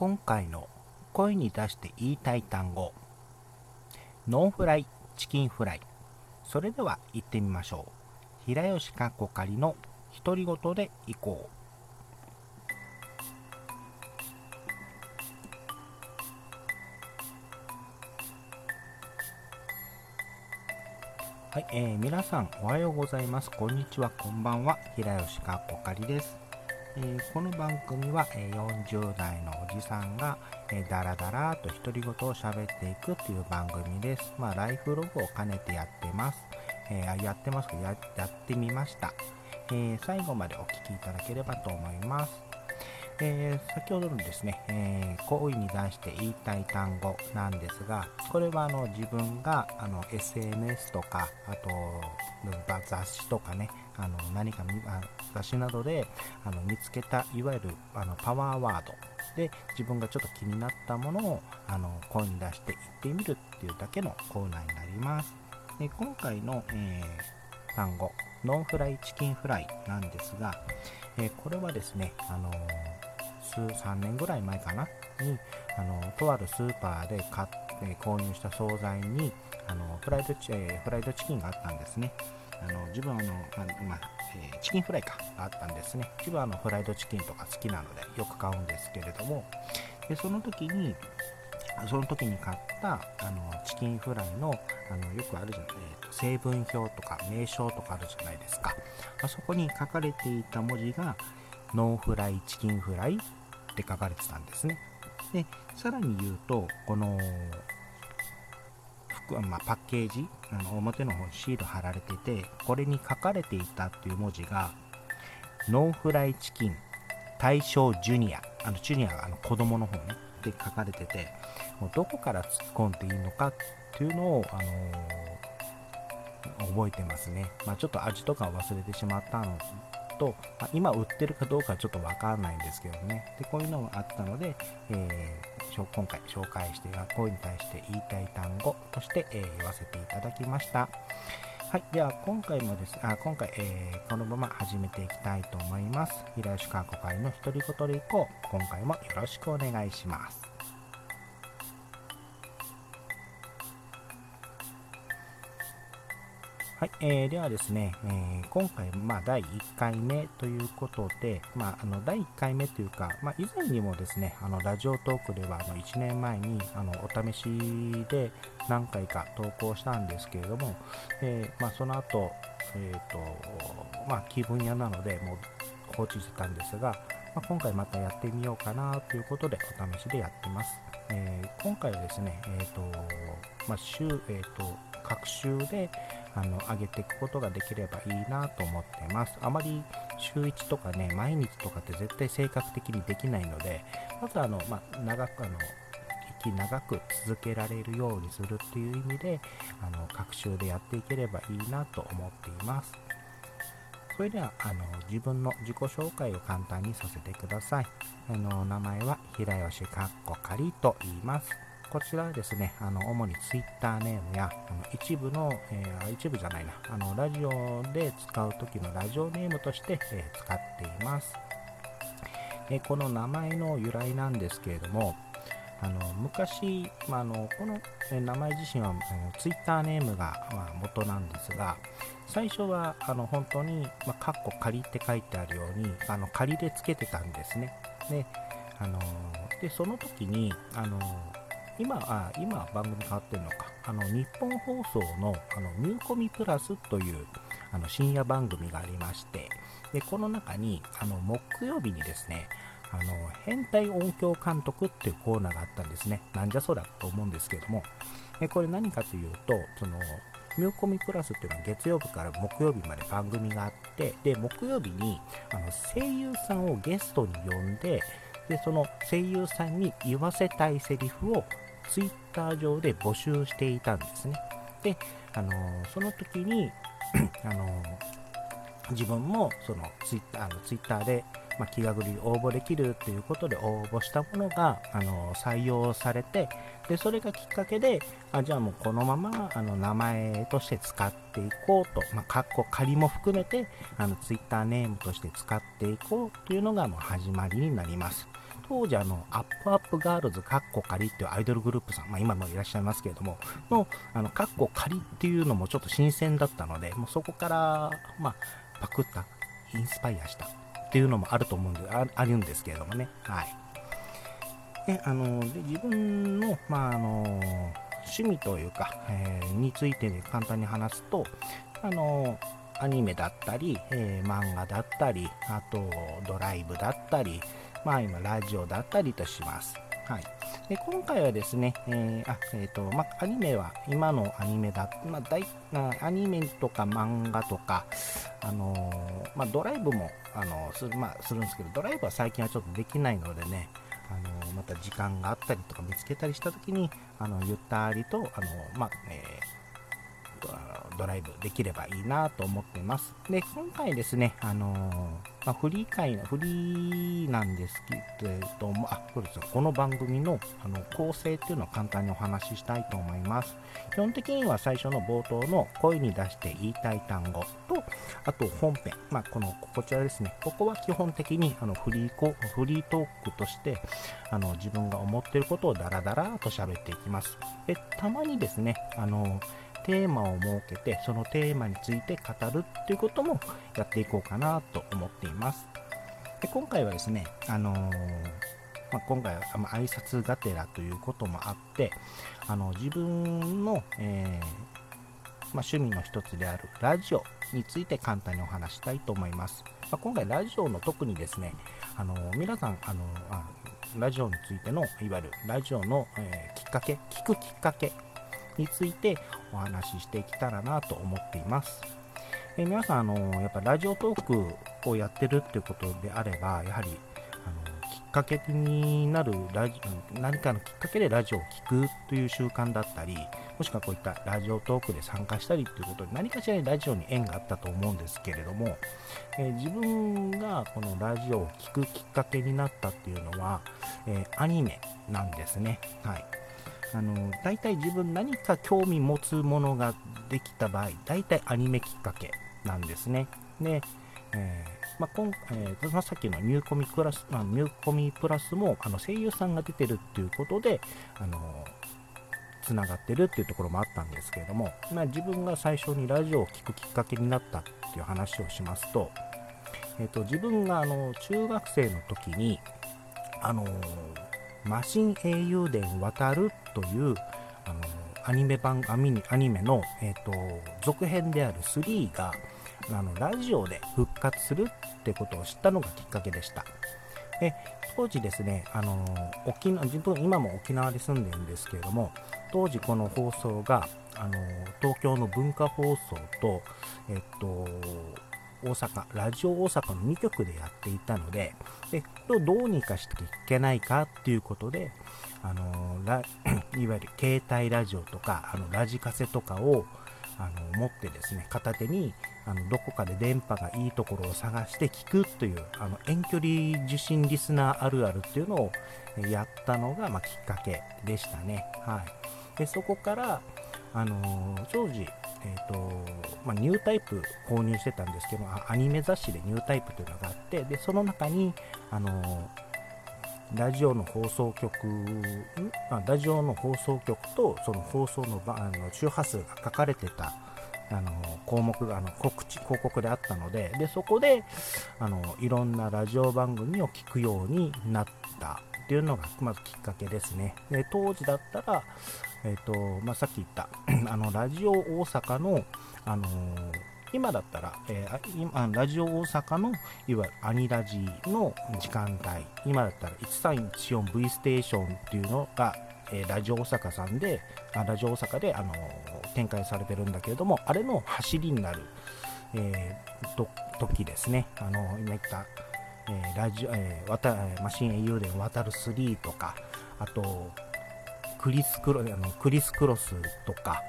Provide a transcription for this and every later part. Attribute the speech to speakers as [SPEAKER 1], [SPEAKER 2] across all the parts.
[SPEAKER 1] 今回の声に出して言いたい単語ノンフライチキンフライそれでは行ってみましょう平吉かっこかりの独り言でいこうはい、えー、皆さんおはようございます。こんにちは、こんばんは。平吉かっこかりです。え、この番組は、えー、40代のおじさんが、えー、だらだらと独り言を喋っていくという番組です。まあ、ライフログを兼ねてやってます。えー、やってますけどや、やってみました、えー、最後までお聴きいただければと思います。えー、先ほどのですね、えー、好意に出して言いたい単語なんですが、これはあの自分があの SNS とか、あと雑誌とかね、あの何か雑誌などであの見つけたいわゆるあのパワーワードで自分がちょっと気になったものをあの声に出して言ってみるっていうだけのコーナーになります。で今回の、えー、単語、ノンフライチキンフライなんですが、えー、これはですね、あの数3年ぐらい前かな？にあのとあるスーパーで買って、購入した惣菜にあのフライドチ、えー、フライドチキンがあったんですね。あの自分あの、まあえー、チキンフライかあったんですね。自分はあのフライドチキンとか好きなのでよく買うんですけれども、でその時に、その時に買ったあのチキンフライのあのよくあるじゃない、えーと、成分表とか名称とかあるじゃないですか。あそこに書かれていた文字がノンフライチキンフライって書かれてたんですね。で、さらに言うと、このまあ、パッケージあの表の方にシール貼られててこれに書かれていたっていう文字がノンフライチキン対象ジュニアあのジュニアがあの子供の方ねって書かれててもうどこから突っ込んでいいのかっていうのを、あのー、覚えてますね、まあ、ちょっと味とか忘れてしまったのと、まあ、今売ってるかどうかちょっとわかんないんですけどねでこういうのがあったので、えー、今回紹介して声に対して言いたい単語として、えー、言わせていただきましたはい。では、今回もです、あ今回、えー、このまま始めていきたいと思います。平吉川子会の独り言でいこう。今回もよろしくお願いします。はい、えー、ではですね、えー、今回、まあ、第1回目ということで、まあ、あの第1回目というか、まあ、以前にもですね、あのラジオトークではあの1年前にあのお試しで何回か投稿したんですけれども、えー、まあ、その後、えーとまあ、気分屋なので、もう放置してたんですが、まあ、今回またやってみようかなということでお試しでやってます。えー、今回はですね、え、ー、と、まあ、週、えっ、ー、と、各週で、あの上げていくことができればいいなと思ってます。あまり週1とかね、毎日とかって絶対性格的にできないので、まずあの、まあ、長くあの、息長く続けられるようにするっていう意味で、あの、各週でやっていければいいなと思っています。それでは、あの、自分の自己紹介を簡単にさせてください。あの、名前は平吉かっこかりと言います。こちらですね、あの主に Twitter ネームやあの一部の、えー、一部じゃないな、あのラジオで使う時のラジオネームとして、えー、使っています、え、この名前の由来なんですけれども、あの昔、まあ、のこの、名前自身は、え Twitter ネームが、ま、元なんですが、最初はあの本当に、まあ、カッコ仮って書いてあるように、あの仮でつけてたんですね。で、あのでその時に、あの今、あ今番組変わってるのか、あの日本放送のあのニューコミプラスというあの深夜番組がありまして、でこの中にあの木曜日にですね、あの変態音響監督っていうコーナーがあったんですね。なんじゃそらと思うんですけども、でこれ何かというと、そのミューコミプラスっていうのは月曜日から木曜日まで番組があって、で、木曜日にあの声優さんをゲストに呼んで、で、その声優さんに言わせたいセリフをツイッター上で募集していたんですね。で、あのその時に あの自分もそのツイッターあのツイッターで、まあ、気軽に応募できるっていうことで応募したものがあの採用されてでそれがきっかけであじゃあもうこのままあの名前として使っていこうと、まあ、かっこ仮も含めてあのツイッターネームとして使っていこうというのがもう始まりになります。当時あの、アップアップガールズカッコ仮っていうアイドルグループさん、まあ今もいらっしゃいますけれども、の、あの、カッコ仮っていうのもちょっと新鮮だったので、もうそこから、まあ、パクった、インスパイアしたっていうのもあると思うんで、ああるんですけれどもね。はい。で、あの、で自分の、まあ、あの、趣味というか、えー、について、ね簡単に話すと、あの、アニメだったり、えー、漫画だったり、あとドライブだったり、まあ今ラジオだったりとします。はい。で、今回はですね、えー、あ、え、ー、と、ま、アニメは、今のアニメだ、ま、大、アニメとか漫画とか、あのー、ま、ドライブも、あのする、ま、するんですけど、ドライブは最近はちょっとできないのでね、あのまた時間があったりとか見つけたりした時に、あの、ゆったりと、あのまあ、えドライブできればいいなと思っています。で、今回ですね、あの、まあ、フリー会の、フリーなんですけれども、あ、そうですこの番組のあの構成っていうのを簡単にお話ししたいと思います。基本的には最初の冒頭の声に出して言いたい単語と、あと本編、まあ、この、こちらですね、ここは基本的にあのフリーコフリートークとして、あの自分が思っていることをダラダラと喋っていきます。で、たまにですね、あのテーマを設けてそのテーマについて語るっていうこともやっていこうかなと思っています。で今回はですね、あのー、まあ、今回は、ま挨拶がてらということもあってあの自分の、えー、まあ、趣味の一つであるラジオについて簡単にお話したいと思います、まあ、今回ラジオの特にですねあの皆さんあのあラジオについてのいわゆるラジオの、えー、きっかけ聞くきっかけについてお話ししていけたらなと思っています。え皆さん、あのやっぱラジオトークをやってるっていうことであれば、やはりあのきっかけになるラジ何かのきっかけでラジオを聴くという習慣だったり、もしくはこういったラジオトークで参加したりということで、何かしらにラジオに縁があったと思うんですけれども、えー、自分がこのラジオを聴くきっかけになったっていうのは、えー、アニメなんですね。はい。あの大体自分何か興味持つものができた場合、大体アニメきっかけなんですね。で、えー、まあ今えー、さっきのニューコミプラス、まあ、ニューコミプラスもあの声優さんが出てるっていうことで、あのつながってるっていうところもあったんですけれども、まあ、自分が最初にラジオを聴くきっかけになったっていう話をしますと、えーと、自分があの中学生の時に、あのマシン英雄伝渡るというあのアニメ版アニアニメの、えーと、続編である3があのラジオで復活するってことを知ったのがきっかけでした。で当時ですね、あの沖縄自分今も沖縄で住んでるんですけれども当時この放送があの東京の文化放送と、えっと、大阪、ラジオ大阪の2局でやっていたので、でどうにかしていけないかっていうことで、あのラ いわゆる携帯ラジオとか、あのラジカセとかをあの持ってですね、片手にあのどこかで電波がいいところを探して聞くというあの遠距離受信リスナーあるあるっていうのをやったのが、まあ、きっかけでしたね。はい、でそこから、あの当時、えーとまあ、ニュータイプ購入してたんですけどアニメ雑誌でニュータイプというのがあってでその中に、あのラジオの放送局、あ、ラジオの放送局とその放送のあの周波数が書かれてたあの項目があの告知広告であったのででそこであのいろんなラジオ番組を聞くようになったっていうのがまずきっかけですね。で当時だったらえーとまあ、さっき言った あのラジオ大阪の、あのー、今だったら、えー、今ラジオ大阪のいわゆるアニラジの時間帯今だったら 1314V ステーションっていうのが、えー、ラジオ大阪さんであラジオ大阪で、あの展開されてるんだけれどもあれの走りになる、えー、時ですね。あの今言ったえー、ラジオ、えー、マシン英雄伝渡る3とか、あと、クリスクロあのクリスクロスとか、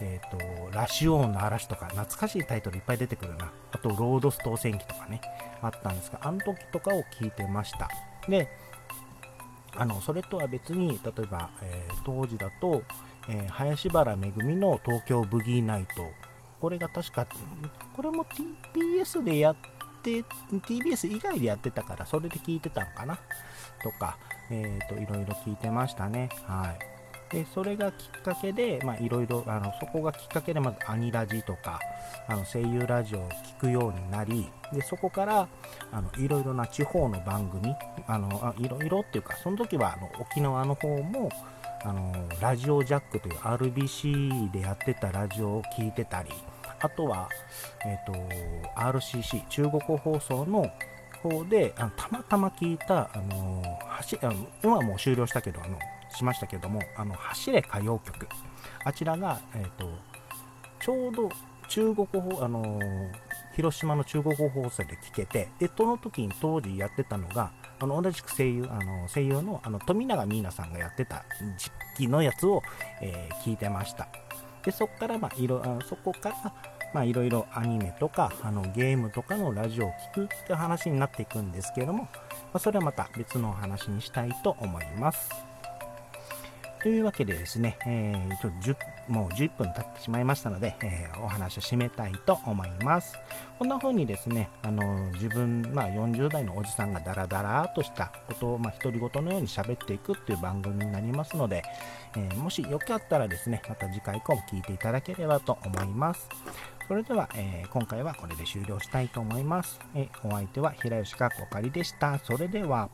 [SPEAKER 1] えーと、ラシオーンの嵐とか懐かしいタイトルいっぱい出てくるな。あとロードス当選機とかねあったんですがあの時とかを聞いてました。であのそれとは別に例えば、えー、当時だと、えー、林原めぐみの東京ブギーナイト。これが確かこれも TBS でやっで TBS 以外でやってたからそれで聞いてたのかな。とか、えーと、いろいろ聞いてましたね。はい。でそれがきっかけで、いろいろそこがきっかけでまずアニラジとかあの声優ラジオを聞くようになりでそこからいろいろな地方の番組いろいろっていうかその時はあの沖縄の方もあのラジオジャックという RBC でやってたラジオを聞いてたりあとは、えーと、RCC 中国放送の方であのたまたま聞いた、あの走あの今はもう終了したけどあのしましたけども「あの走れ歌謡曲」あちらが、えーと、ちょうど中国放あの広島の中国語放送で聞けてでその時に当時やってたのがあの同じく声優あの声優のあの富永美奈さんがやってた時期のやつを、えー、聞いてましたでそこから、まあ、いろあそこからまあ、いろいろアニメとかあのゲームとかのラジオを聴くって話になっていくんですけれども、まあ、それはまた別のお話にしたいと思います。というわけでですね、えー、ちょっともう10分経ってしまいましたので、えー、お話を締めたいと思います。こんな風にですね、あの自分、まあ、40代のおじさんがダラダラとしたことを、まあ、独り言のように喋っていくっていう番組になりますので、えー、もしよかったらですね、また次回以降も聞いていただければと思います。それでは、えー、今回はこれで終了したいと思います。えお相手は平吉かこかりでした。それでは。